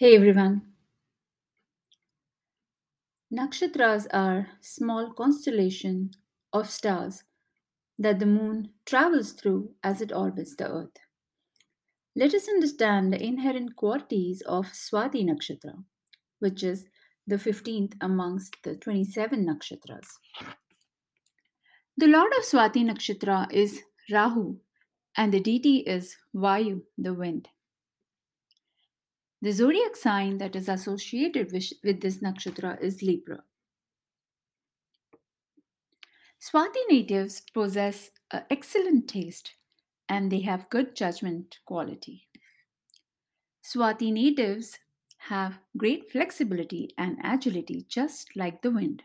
Hey everyone. Nakshatras are small constellation of stars that the moon travels through as it orbits the earth. Let us understand the inherent qualities of Swati Nakshatra, which is the 15th amongst the 27 nakshatras. The lord of Swati Nakshatra is Rahu and the deity is Vayu, the wind. The zodiac sign that is associated with, with this nakshatra is Libra. Swati natives possess excellent taste and they have good judgment quality. Swati natives have great flexibility and agility just like the wind.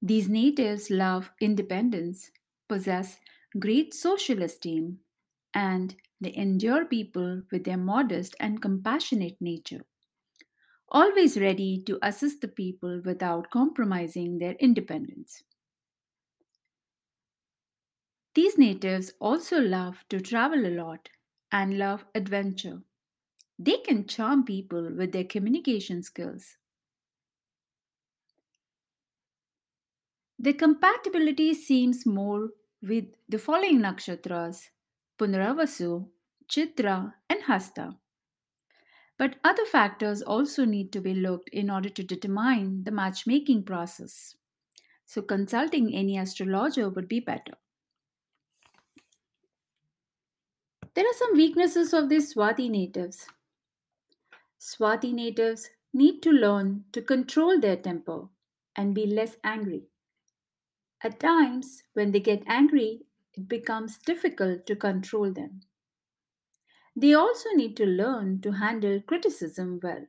These natives love independence, possess great social esteem, and they endure people with their modest and compassionate nature, always ready to assist the people without compromising their independence. These natives also love to travel a lot and love adventure. They can charm people with their communication skills. The compatibility seems more with the following nakshatras Punaravasu, Chitra, and Hasta. But other factors also need to be looked in order to determine the matchmaking process. So, consulting any astrologer would be better. There are some weaknesses of these Swati natives. Swati natives need to learn to control their temper and be less angry. At times, when they get angry, it becomes difficult to control them. They also need to learn to handle criticism well.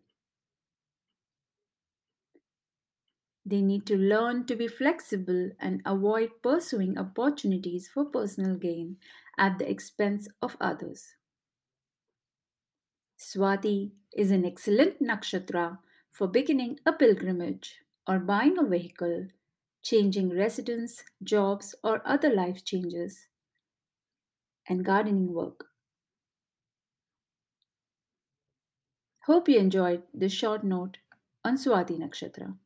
They need to learn to be flexible and avoid pursuing opportunities for personal gain at the expense of others. Swati is an excellent nakshatra for beginning a pilgrimage or buying a vehicle changing residence, jobs, or other life changes, and gardening work. Hope you enjoyed this short note on Swati Nakshatra.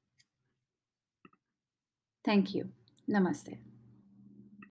Thank you. Namaste.